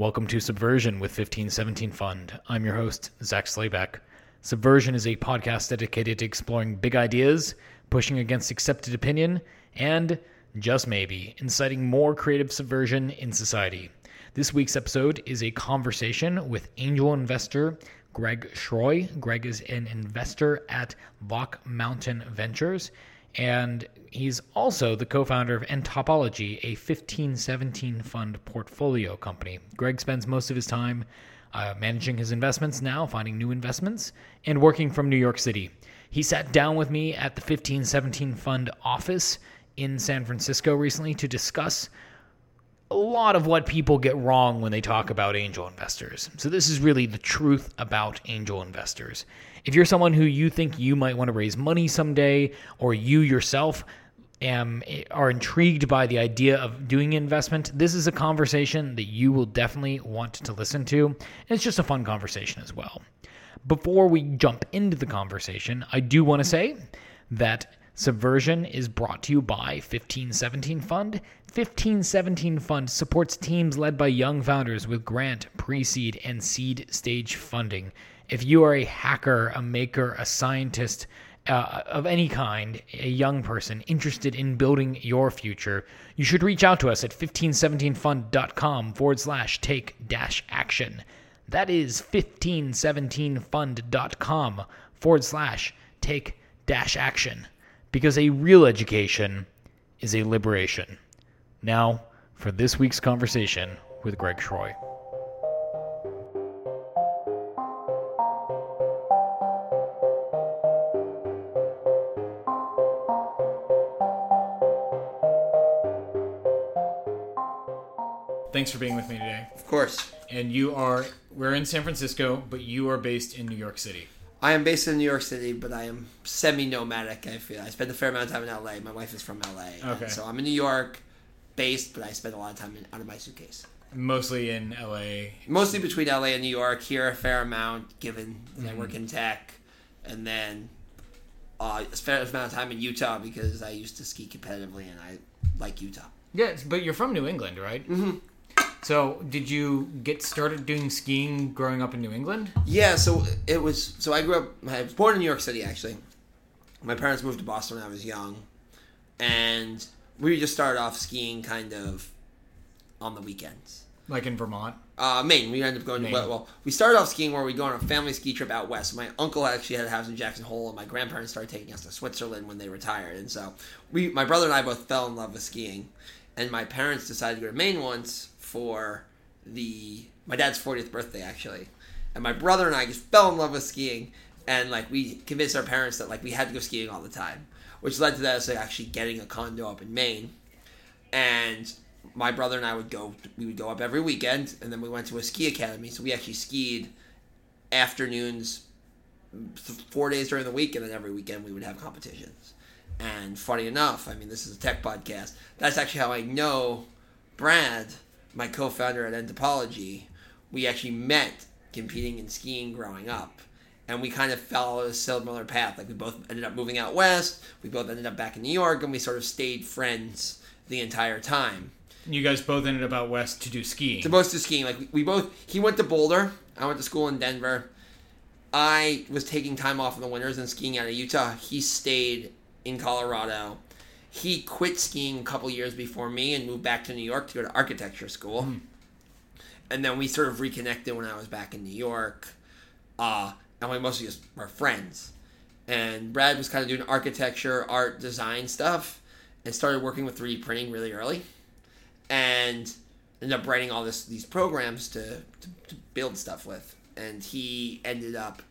Welcome to Subversion with 1517 Fund. I'm your host, Zak Slayback. Subversion is a podcast dedicated to exploring big ideas, pushing against accepted opinion, and, just maybe, inciting more creative subversion in society. This week's episode is a conversation with angel investor Greg Schroy. Greg is an investor at Lock Mountain Ventures, and he's also the co founder of nTopology, a 1517 fund portfolio company. Greg spends most of his time uh, managing his investments now, finding new investments, and working from New York City. He sat down with me at the 1517 Fund office in San Francisco recently to discuss a lot of what people get wrong when they talk about angel investors. So, this is really the truth about angel investors. If you're someone who you think you might want to raise money someday, or you yourself am, are intrigued by the idea of doing investment, this is a conversation that you will definitely want to listen to. And it's just a fun conversation as well. Before we jump into the conversation, I do want to say that Subversion is brought to you by 1517 Fund. 1517 Fund supports teams led by young founders with grant, pre seed, and seed stage funding. If you are a hacker, a maker, a scientist, uh, of any kind, a young person interested in building your future, you should reach out to us at 1517fund.com forward slash take dash action. That is 1517fund.com forward slash take dash action. Because a real education is a liberation. Now, for this week's conversation with Greg Schroy. Thanks for being with me today. Of course. And you are, we're in San Francisco, but you are based in New York City. I am based in New York City, but I am semi nomadic, I feel. I spend a fair amount of time in LA. My wife is from LA. Okay. So I'm in New York based, but I spend a lot of time in, out of my suitcase. Mostly in LA. Mostly between LA and New York. Here, a fair amount, given that I Mm-hmm. work in tech. And then uh, a fair amount of time in Utah because I used to ski competitively and I like Utah. Yes, but you're from New England, right? Mm-hmm. So, did you get started doing skiing growing up in New England? Yeah, so it was. So I grew up. I was born in New York City, actually. My parents moved to Boston when I was young, and we just started off skiing kind of on the weekends. Like in Vermont? Uh, Maine. We ended up going Maine. to well, well. We started off skiing where we go on a family ski trip out west. My uncle actually had a house in Jackson Hole, and my grandparents started taking us to Switzerland when they retired. And so we, my brother and I, both fell in love with skiing. And my parents decided to go to Maine once for the my dad's 40th birthday actually. And my brother and I just fell in love with skiing, and like we convinced our parents that like we had to go skiing all the time, which led to us actually getting a condo up in Maine. And my brother and I would go. We would go up every weekend, and then we went to a ski academy. So we actually skied afternoons, four days during the week, and then every weekend we would have competitions. And funny enough, I mean, this is a tech podcast. That's actually how I know Brad, my co-founder at nTopology, We actually met competing in skiing growing up, and we kind of followed a similar path. Like we both ended up moving out west. We both ended up back in New York, and we sort of stayed friends the entire time. You guys both ended up out west to do skiing. To most of skiing, like we, we both, he went to Boulder. I went to school in Denver. I was taking time off in the winters and skiing out of Utah. He stayed in Colorado. He quit skiing a couple years before me and moved back to New York to go to architecture school. And then we sort of reconnected when I was back in New York. Uh, and we mostly just were friends. And Brad was kind of doing architecture, art, design stuff, and started working with 3D printing really early. And ended up writing all this these programs to, to, to build stuff with. And he ended up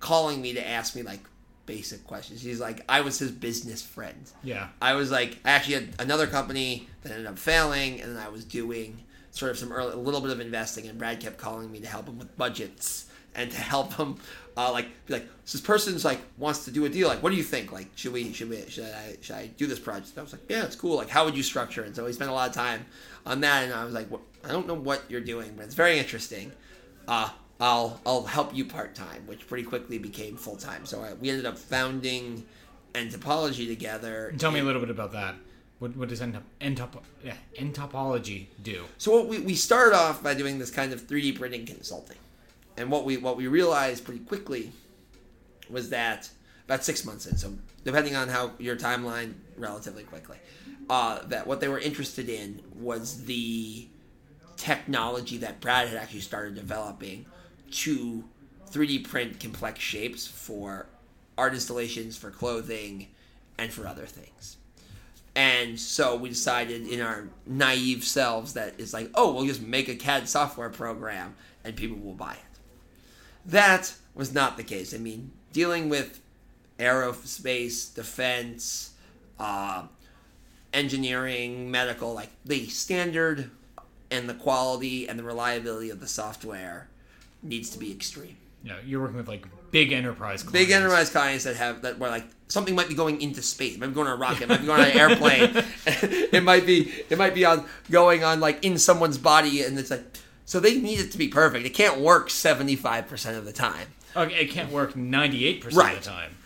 calling me to ask me like basic questions. He's like, I was his business friend. yeah. I was like, I actually had another company that ended up failing, and then I was doing sort of some early, a little bit of investing, and Brad kept calling me to help him with budgets and to help him, uh, like, be like, so this person's like wants to do a deal. Like, what do you think? Like, should we, should we, should I, should I do this project? And I was like, yeah, it's cool. Like, how would you structure it? So we spent a lot of time on that, and I was like, what, I don't know what you're doing, but it's very interesting. Uh, I'll I'll help you part time, which pretty quickly became full time. So I, we ended up founding nTopology together. Tell me a little bit about that. What, what does entop, entop, yeah, nTopology do? So what we, we started off by doing this kind of 3D printing consulting. And what we what we realized pretty quickly was that about six months in, so depending on how your timeline, relatively quickly, uh, that what they were interested in was the technology that Brad had actually started developing to 3D print complex shapes for art installations, for clothing, and for other things. And so we decided in our naive selves that it's like, oh, we'll just make a CAD software program and people will buy it. That was not the case. I mean, dealing with aerospace, defense, uh, engineering, medical, like the standard and the quality and the reliability of the software needs to be extreme. Yeah, you're working with like big enterprise clients. Big enterprise clients that have that where like something might be going into space, it might be going on a rocket, it might be going on an airplane. it might be it might be on going on like in someone's body, and it's like so they need it to be perfect. It can't work seventy five percent of the time. Okay, it can't work ninety eight percent of the time.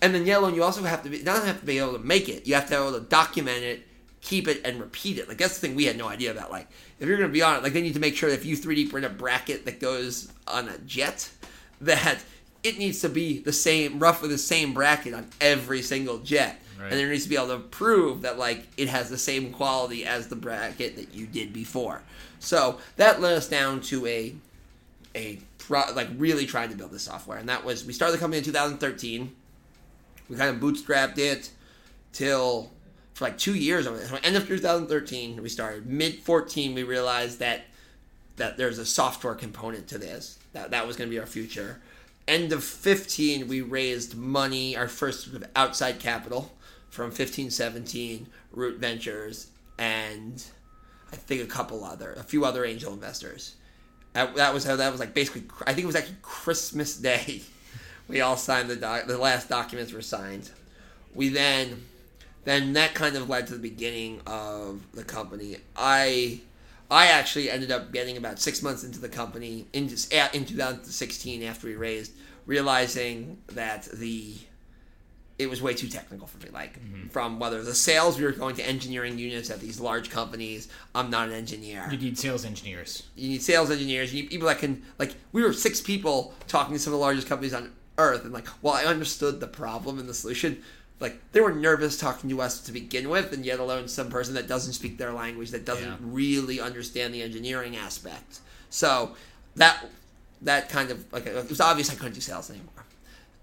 And then yellow, and you also have to be not have to be able to make it. You have to be able to document it, keep it, and repeat it. Like that's the thing we had no idea about. Like if you're going to be on it, like they need to make sure that if you 3D print a bracket that goes on a jet, that it needs to be the same, roughly the same bracket on every single jet. Right. And there needs to be able to prove that like it has the same quality as the bracket that you did before. So that led us down to a a pro, like really trying to build the software, and that was we started the company in 2013 we kind of bootstrapped it till for like two years. So end of 2013 we started. Mid 14 we realized that that there's a software component to this. That that was going to be our future. End of 15 we raised money, our first sort of outside capital from 15 17 Root Ventures and I think a couple other a few other angel investors. That, that was how that was like basically I think it was actually Christmas Day. We all signed the doc, the last documents were signed. We then then that kind of led to the beginning of the company. I I actually ended up getting about six months into the company in just, uh, in 2016 after we raised, realizing that the it was way too technical for me. Like mm-hmm. from whether the sales we were going to engineering units at these large companies. I'm not an engineer You need sales engineers. you need sales engineers, you need people that can like we were six people talking to some of the largest companies on earth and like while I understood the problem and the solution, like they were nervous talking to us to begin with, and yet alone some person that doesn't speak their language that doesn't Yeah. really understand the engineering aspect. So that that kind of like it was obvious I couldn't do sales anymore.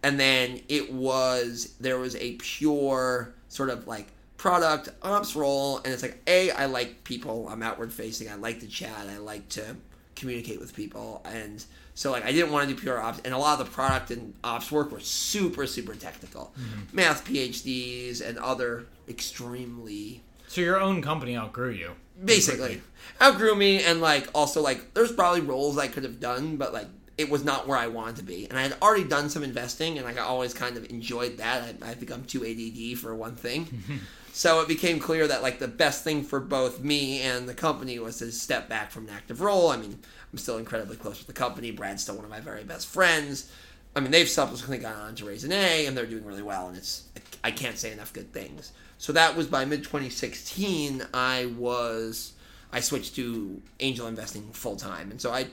And then it was there was a pure sort of like product ops role, and it's like a I like people. I'm outward facing. I like to chat. I like to communicate with people, and so like I didn't want to do pure ops. And a lot of the product and ops work were super super technical, mm-hmm. math PhDs and other extremely So your own company outgrew you. basically. Outgrew me and like also like there's probably roles I could have done but like it was not where I wanted to be. And I had already done some investing and like I always kind of enjoyed that. I, I think I'm too ADD for one thing so it became clear that like the best thing for both me and the company was to step back from an active role I mean I'm still incredibly close with the company Brad's still one of my very best friends I mean they've subsequently gone on to raise an A and they're doing really well and it's I can't say enough good things so that was by mid 2016 I was I switched to angel investing full time, and so I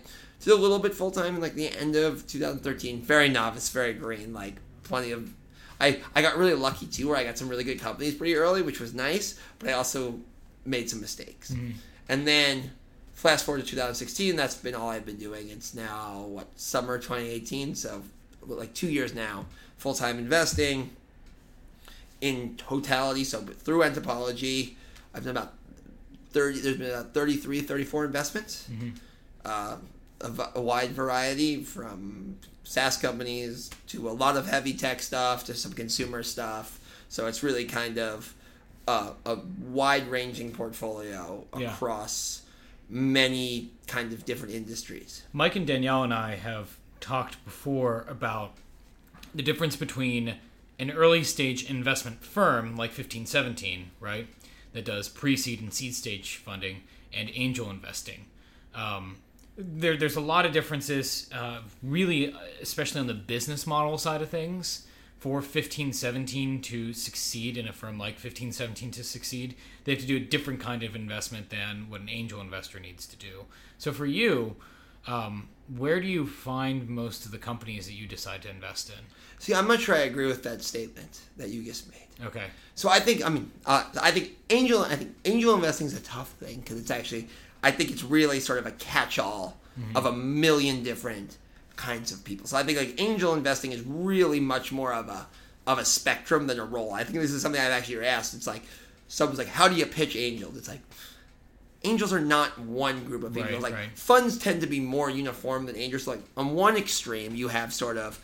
did a little bit full time in like the end of 2013. Very novice, very green, like plenty of. I I got really lucky too, where I got some really good companies pretty early, which was nice. But I also made some mistakes, and then fast forward to 2016. That's been all I've been doing. It's now what summer 2018, so like two years now, full time investing in totality. So through anthropology, I've done about 30 there's been about 33 34 investments uh, a, v- a wide variety from SaaS companies to a lot of heavy tech stuff to some consumer stuff so it's really kind of uh, a wide ranging portfolio Yeah. across many kind of different industries Mike and Danielle and I have talked before about the difference between an early stage investment firm like 1517, right, that does pre seed and seed stage funding, and angel investing. Um, there, there's a lot of differences, uh, really, uh, especially on the business model side of things. for 15, 17 to succeed in a firm like 15, 17 to succeed, they have to do a different kind of investment than what an angel investor needs to do. So for you, um, where do you find most of the companies that you decide to invest in? See, I'm not sure I agree with that statement that you just made. Okay. So I think, I mean, uh, I think angel, I think angel investing is a tough thing because it's actually, I think it's really sort of a catch-all mm-hmm. of a million different kinds of people. So I think like angel investing is really much more of a of a spectrum than a role. I think this is something I've actually asked. It's like someone's like, how do you pitch angels? It's like angels are not one group of angels. Right, like right. funds tend to be more uniform than angels. Like on one extreme, you have sort of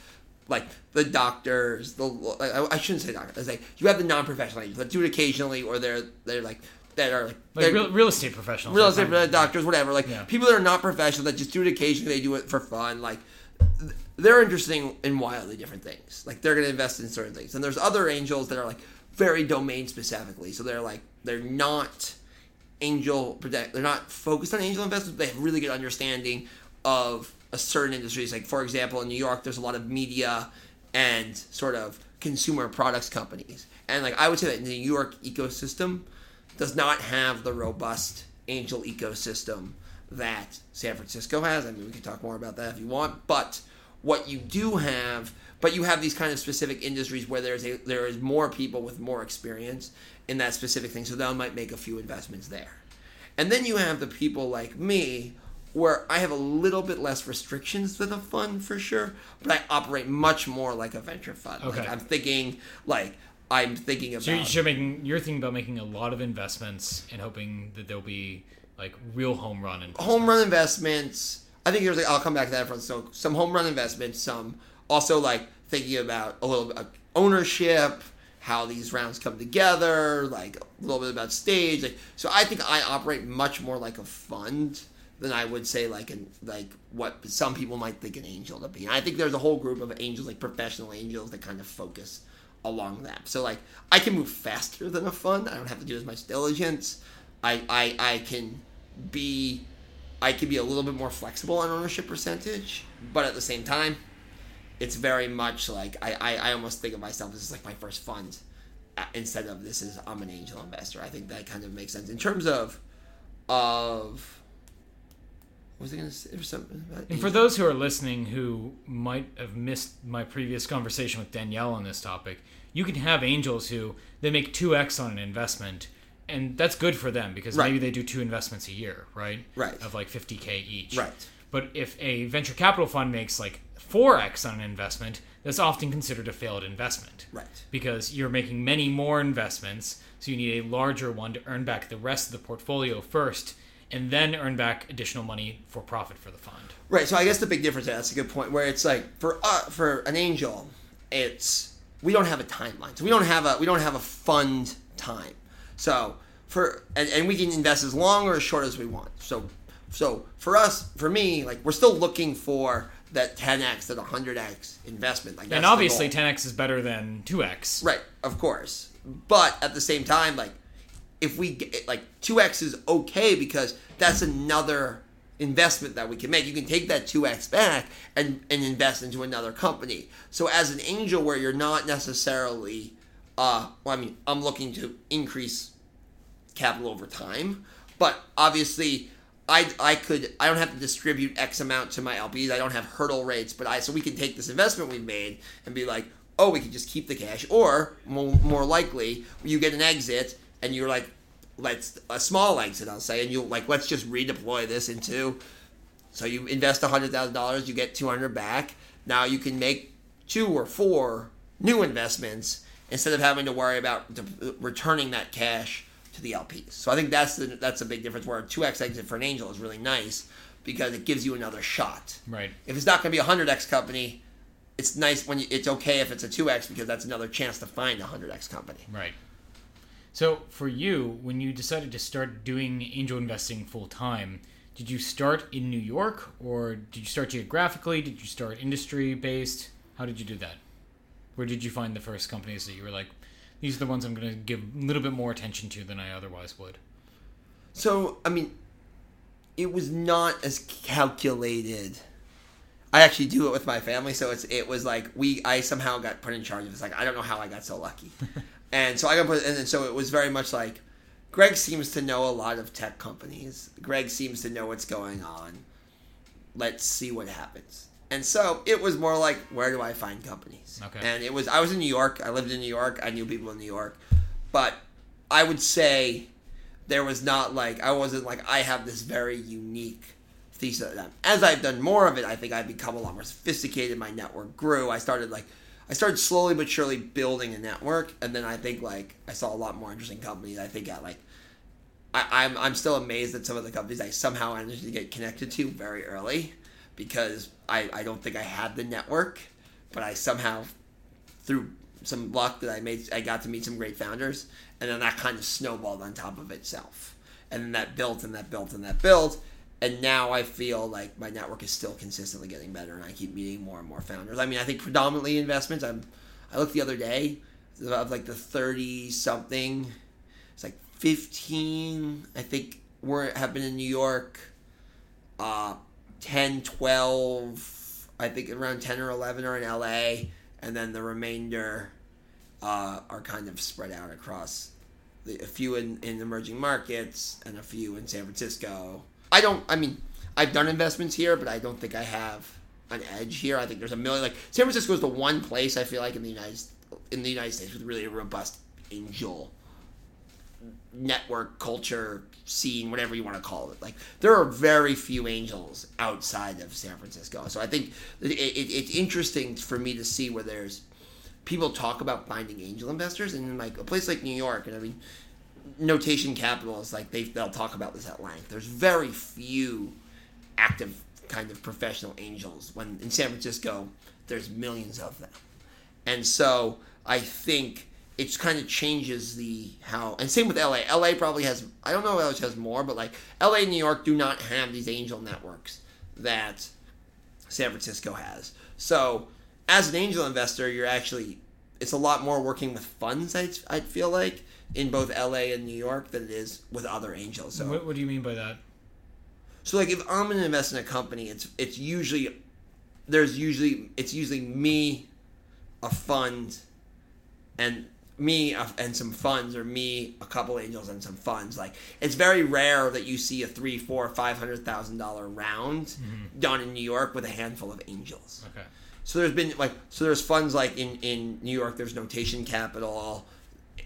like the doctors. The like, I shouldn't say doctors. Like you have the non-professional angels that do it occasionally, or they're they're like that are like, real, real, estate professionals, real estate doctors, whatever. Like yeah. people that are not professional that just do it occasionally. They do it for fun. Like they're interesting in wildly different things. Like they're going to invest in certain things, and there's other angels that are like very domain specifically. So they're like they're not angel protect. They're not focused on angel investments. They have really good understanding of a certain industries. Like for example, in New York, there's a lot of media and sort of consumer products companies, and like I would say that in the New York ecosystem does not have the robust angel ecosystem that San Francisco has. I mean, we can talk more about that if you want, but what you do have, but you have these kind of specific industries where there's a there is more people with more experience in that specific thing, so they might make a few investments there. And then you have the people like me where I have a little bit less restrictions than a fund for sure, but I operate much more like a venture fund. Okay. Like I'm thinking like I'm thinking about. So you're making you're thinking about making a lot of investments and hoping that there'll be like real home run investments. Home run investments. I think there's like I'll come back to that front. So some home run investments, some also like thinking about a little bit of ownership, how these rounds come together, like a little bit about stage. Like so, I think I operate much more like a fund than I would say like an like what some people might think an angel to be. And I think there's a whole group of angels, like professional angels, that kind of focus along that. So like I can move faster than a fund. I don't have to do as much diligence. I I, I can be I can be a little bit more flexible on ownership percentage, but at the same time, it's very much like I, I, I almost think of myself as like my first fund uh, instead of this is I'm an angel investor. I think that kind of makes sense in terms of of was I going to say? something and for those who are listening who might have missed my previous conversation with Danielle on this topic, you can have angels who they make two x on an investment and that's good for them because right. maybe they do two investments a year, right? Right. Of like 50k each. Right. But if a venture capital fund makes like 4x on an investment, that's often considered a failed investment. Right. Because you're making many more investments, so you need a larger one to earn back the rest of the portfolio first and then earn back additional money for profit for the fund. Right. So I guess the big difference there, that's a good point where it's like for uh, for an angel, it's we don't have a timeline. So we don't have a we don't have a fund time. So for and, and we can invest as long or as short as we want. So so for us, for me, like we're still looking for that 10x to the 100x investment. Like and obviously 10x is better than 2x. Right, of course. But at the same time, like if we get like 2x is okay because that's another investment that we can make. You can take that 2x back and, and invest into another company. So as an angel where you're not necessarily uh, well, I mean, I'm looking to increase capital over time, but obviously, I I could I don't have to distribute X amount to my LPs. I don't have hurdle rates, but I so we can take this investment we've made and be like, oh, we can just keep the cash, or more, more likely, you get an exit and you're like, let's a small exit, I'll say, and you like let's just redeploy this into. So you invest hundred thousand dollars, you get two hundred back. Now you can make two or four new investments instead of having to worry about returning that cash to the LPs. So I think that's the, that's a big difference. Where a two x exit for an angel is really nice because it gives you another shot. Right. If it's not going to be a hundred x company, it's nice when you, it's okay if it's a two x because that's another chance to find a hundred x company. Right. So for you, when you decided to start doing angel investing full time, did you start in New York or did you start geographically? Did you start industry based? How did you do that? Where did you find the first companies that you were like, these are the ones I'm going to give a little bit more attention to than I otherwise would? So, I mean, it was not as calculated. I actually do it with my family, so it's it was like we I somehow got put in charge of. It's like I don't know how I got so lucky, and so I got put, and then so it was very much like Greg seems to know a lot of tech companies. Greg seems to know what's going on. Let's see what happens. And so it was more like, where do I find companies? Okay. And it was I was in New York. I lived in New York. I knew people in New York, but I would say there was not like I wasn't like I have this very unique thesis. As I've done more of it, I think I've become a lot more sophisticated. My network grew. I started like I started slowly but surely building a network, and then I think like I saw a lot more interesting companies. I think at like I, I'm I'm still amazed at some of the companies I somehow managed to get connected to very early because I, I don't think I had the network, but I somehow through some luck that I made I got to meet some great founders and then that kind of snowballed on top of itself. And then that built and that built and that built. And now I feel like my network is still consistently getting better and I keep meeting more and more founders. I mean I think predominantly investments. I'm I looked the other day of like the thirty something it's like fifteen I think were have been in New York. Uh 10, 12, I think around 10 or 11 are in LA, and then the remainder uh, are kind of spread out across the, a few in, in emerging markets and a few in San Francisco. I don't, I mean, I've done investments here, but I don't think I have an edge here. I think there's a million, like, San Francisco is the one place I feel like in the United, in the United States with really a robust angel network culture scene whatever you want to call it like there are very few angels outside of san francisco so i think it, it, it's interesting for me to see where there's people talk about finding angel investors and in like a place like new york and i mean notation capital is like they, they'll talk about this at length there's very few active kind of professional angels when in san francisco there's millions of them and so i think it kind of changes the how and same with LA. LA probably has I don't know if LA has more, but like LA and New York do not have these angel networks that San Francisco has. So as an angel investor, you're actually it's a lot more working with funds. I I feel like in both LA and New York than it is with other angels. So What, what do you mean by that? so like if I'm gonna invest in a company, it's it's usually there's usually it's usually me, a fund, and me and some funds, or me, a couple angels and some funds. Like it's very rare that you see a three, four, five hundred thousand dollar round mm-hmm. done in New York with a handful of angels. Okay. So there's been like so there's funds like in in New York there's Notation Capital,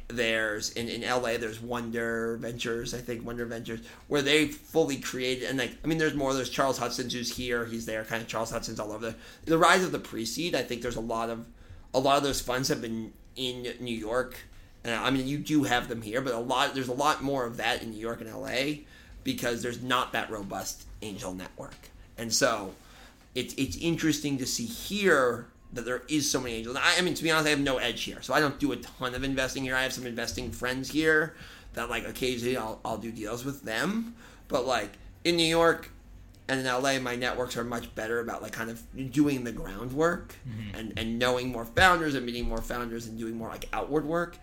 there's in in LA there's Wonder Ventures I think Wonder Ventures where they fully created and like I mean there's more. There's Charles Hudson's who's here. He's there. Kind of Charles Hudson's all over the the rise of the pre-seed I think there's a lot of a lot of those funds have been in New York. And I mean you do have them here but a lot there's a lot more of that in New York and LA because there's not that robust angel network. And so it's it's interesting to see here that there is so many angels. I, I mean, to be honest, I have no edge here, so I don't do a ton of investing here. I have some investing friends here that like occasionally I'll I'll do deals with them, but like in New York and in LA, my networks are much better about like kind of doing the groundwork mm-hmm. and and knowing more founders and meeting more founders and doing more like outward work.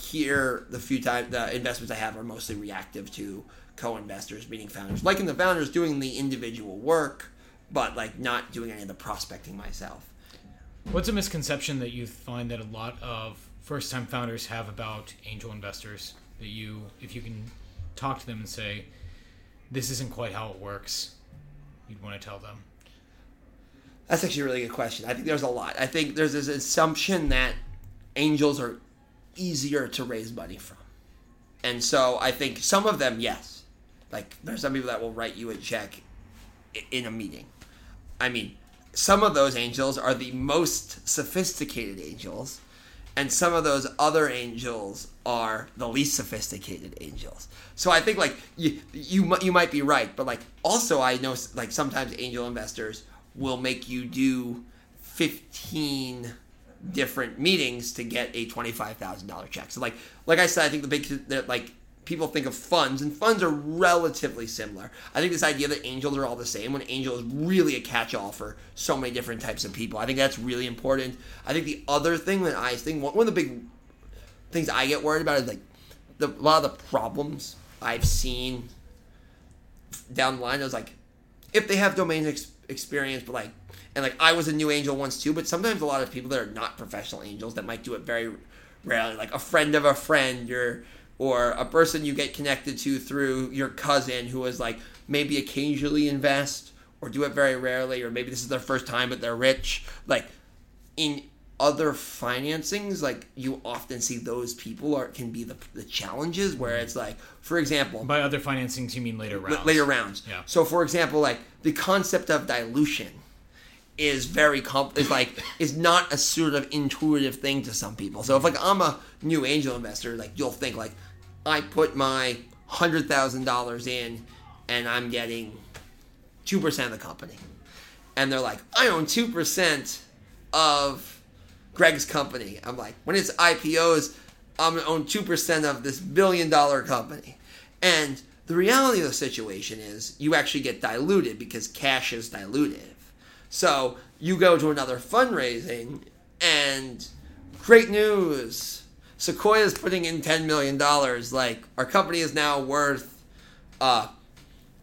Here, the few time the investments I have are mostly reactive to co-investors, meeting founders, liking the founders, doing the individual work, but like not doing any of the prospecting myself. What's a misconception that you find that a lot of first time founders have about angel investors that you if you can talk to them and say this isn't quite how it works you'd want to tell them That's actually a really good question. I think there's a lot. I think there's this assumption that angels are easier to raise money from. And so I think some of them, yes. Like there's some people that will write you a check in a meeting. I mean, some of those angels are the most sophisticated angels, and some of those other angels are the least sophisticated angels. So I think like you you you might be right, but like also I know like sometimes angel investors will make you do 15 different meetings to get a $25,000 check. So like like I said I think the big like people think of funds and funds are relatively similar. I think this idea that angels are all the same when angel is really a catch-all for so many different types of people. I think that's really important. I think the other thing that I think one of the big things I get worried about is like the, a lot of the problems I've seen down the line. I was like, if they have domain ex- experience, but like, and like I was a new angel once too. But sometimes a lot of people that are not professional angels that might do it very rarely, like a friend of a friend, or or a person you get connected to through your cousin who is like maybe occasionally invest or do it very rarely, or maybe this is their first time but they're rich. Like in other financings, like you often see those people are can be the, the challenges where it's like, for example, By other financings, you mean later rounds? later rounds. Yeah. So, for example, like the concept of dilution is very comp is like is not a sort of intuitive thing to some people. So if like I'm a new angel investor, like you'll think like I put my hundred thousand dollars in and I'm getting two percent of the company. And they're like, I own two percent of Greg's company. I'm like, when it's IPOs, I'm gonna own two percent of this billion dollar company. And the reality of the situation is you actually get diluted because cash is dilutive. So you go to another fundraising and great news. Sequoia is putting in ten million dollars. Like our company is now worth uh,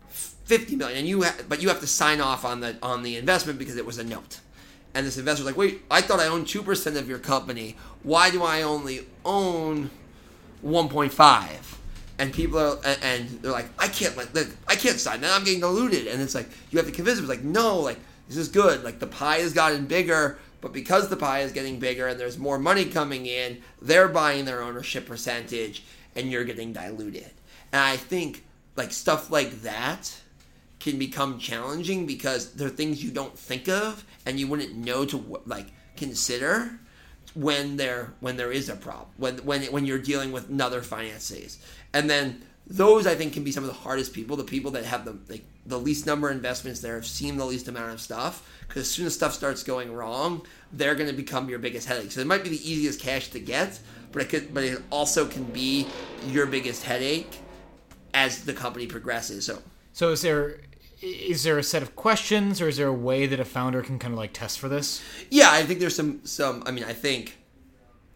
fifty million, and you ha- but you have to sign off on the on the investment because it was a note. And this investor's like, wait, I thought I owned two percent of your company. Why do I only own one point five? And people are, and- they're like, I can't look, I can't sign that. I'm getting diluted. And it's like you have to convince them. It's like, no, like this is good. Like the pie has gotten bigger, but because the pie is getting bigger and there's more money coming in, they're buying their ownership percentage, and you're getting diluted. And I think like stuff like that can become challenging because there are things you don't think of and you wouldn't know to like consider when there when there is a problem when when when you're dealing with another finances and then those I think can be some of the hardest people the people that have the like the least number of investments there have seen the least amount of stuff because as soon as stuff starts going wrong they're going to become your biggest headache so it might be the easiest cash to get but it could but it also can be your biggest headache as the company progresses so So is there is there a set of questions or is there a way that a founder can kind of like test for this? Yeah, I think there's some some. I mean, I think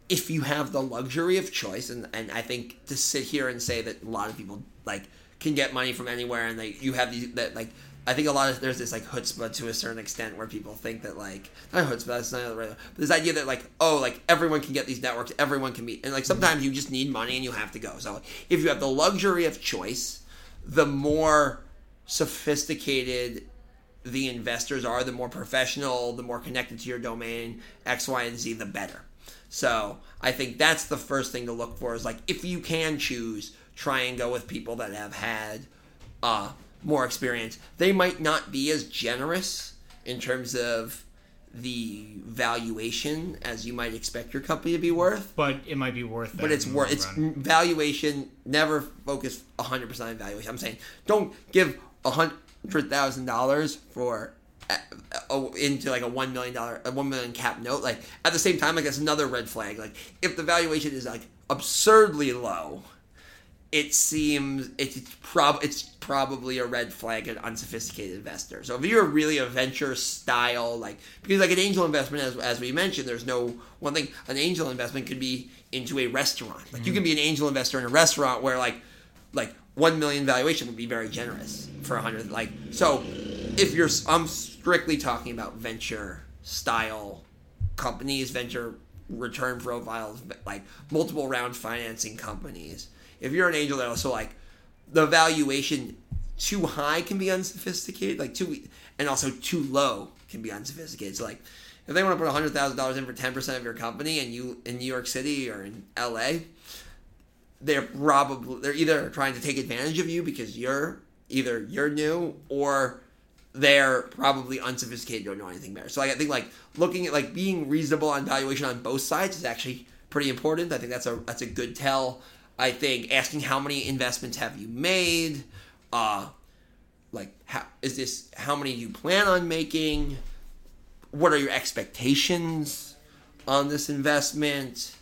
if you have the luxury of choice, and and I think to sit here and say that a lot of people like can get money from anywhere, and like you have these that like. I think a lot of there's this like chutzpah to a certain extent where people think that like not chutzpah that's not the right but this idea that like oh like everyone can get these networks everyone can meet and like sometimes you just need money and you have to go so if you have the luxury of choice the more sophisticated the investors are, the more professional, the more connected to your domain, X, Y, and Z, the better. So I think that's the first thing to look for is like if you can choose, try and go with people that have had uh, more experience. They might not be as generous in terms of the valuation as you might expect your company to be worth But it might be worth that. but it's worth it's run. valuation. Never focus hundred percent on valuation. I'm saying don't give a hundred thousand dollars for into like a one million dollar a one million cap note. Like at the same time, like that's another red flag. Like if the valuation is like absurdly low, it seems it's prob it's probably a red flag an unsophisticated investor. So if you're really a venture style like because like an angel investment as as we mentioned, there's no one thing an angel investment could be into a restaurant. Like you can be an angel investor in a restaurant where like like one million valuation would be very generous for a hundred. Like so, if you're I'm strictly talking about venture style companies, venture return profiles, like multiple round financing companies. If you're an angel that also like the valuation too high can be unsophisticated, like too and also too low can be unsophisticated. So like if they want to put hundred thousand dollars in for ten percent of your company and you in New York City or in LA, they're probably they're either trying to take advantage of you because you're either you're new or they're probably unsophisticated don't know anything better. So like, I think like looking at like being reasonable on valuation on both sides is actually pretty important. I think that's a that's a good tell. I think asking how many investments have you made, uh, like how is this how many do you plan on making? What are your expectations on this investment?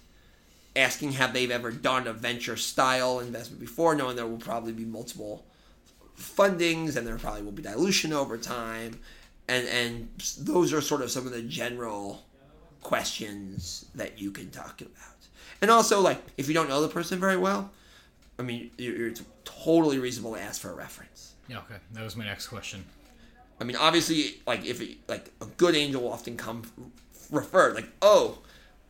asking have they've ever done a venture style investment before, knowing there will probably be multiple fundings and there probably will be dilution over time, and and those are sort of some of the general questions that you can talk about. And also, like if you don't know the person very well, I mean, it's totally reasonable to ask for a reference. Yeah, okay. That was my next question. I mean, obviously, like if it, like a good angel will often come referred, like oh,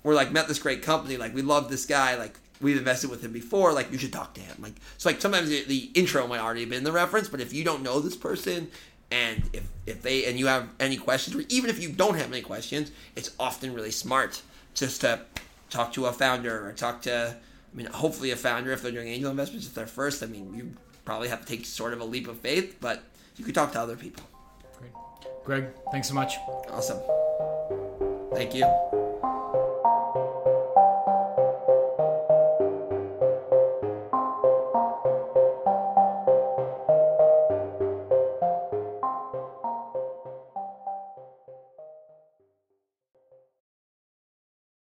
we're like met this great company, like we love this guy, like we've invested with him before, like you should talk to him. Like so, like sometimes the, the intro might already have been the reference, but if you don't know this person and if if they and you have any questions, or even if you don't have any questions, it's often really smart just to talk to a founder or talk to. I mean, hopefully a founder if they're doing angel investments if they're first. I mean, you probably have to take sort of a leap of faith, but you could talk to other people. Great. Greg, thanks so much. Awesome. Thank you.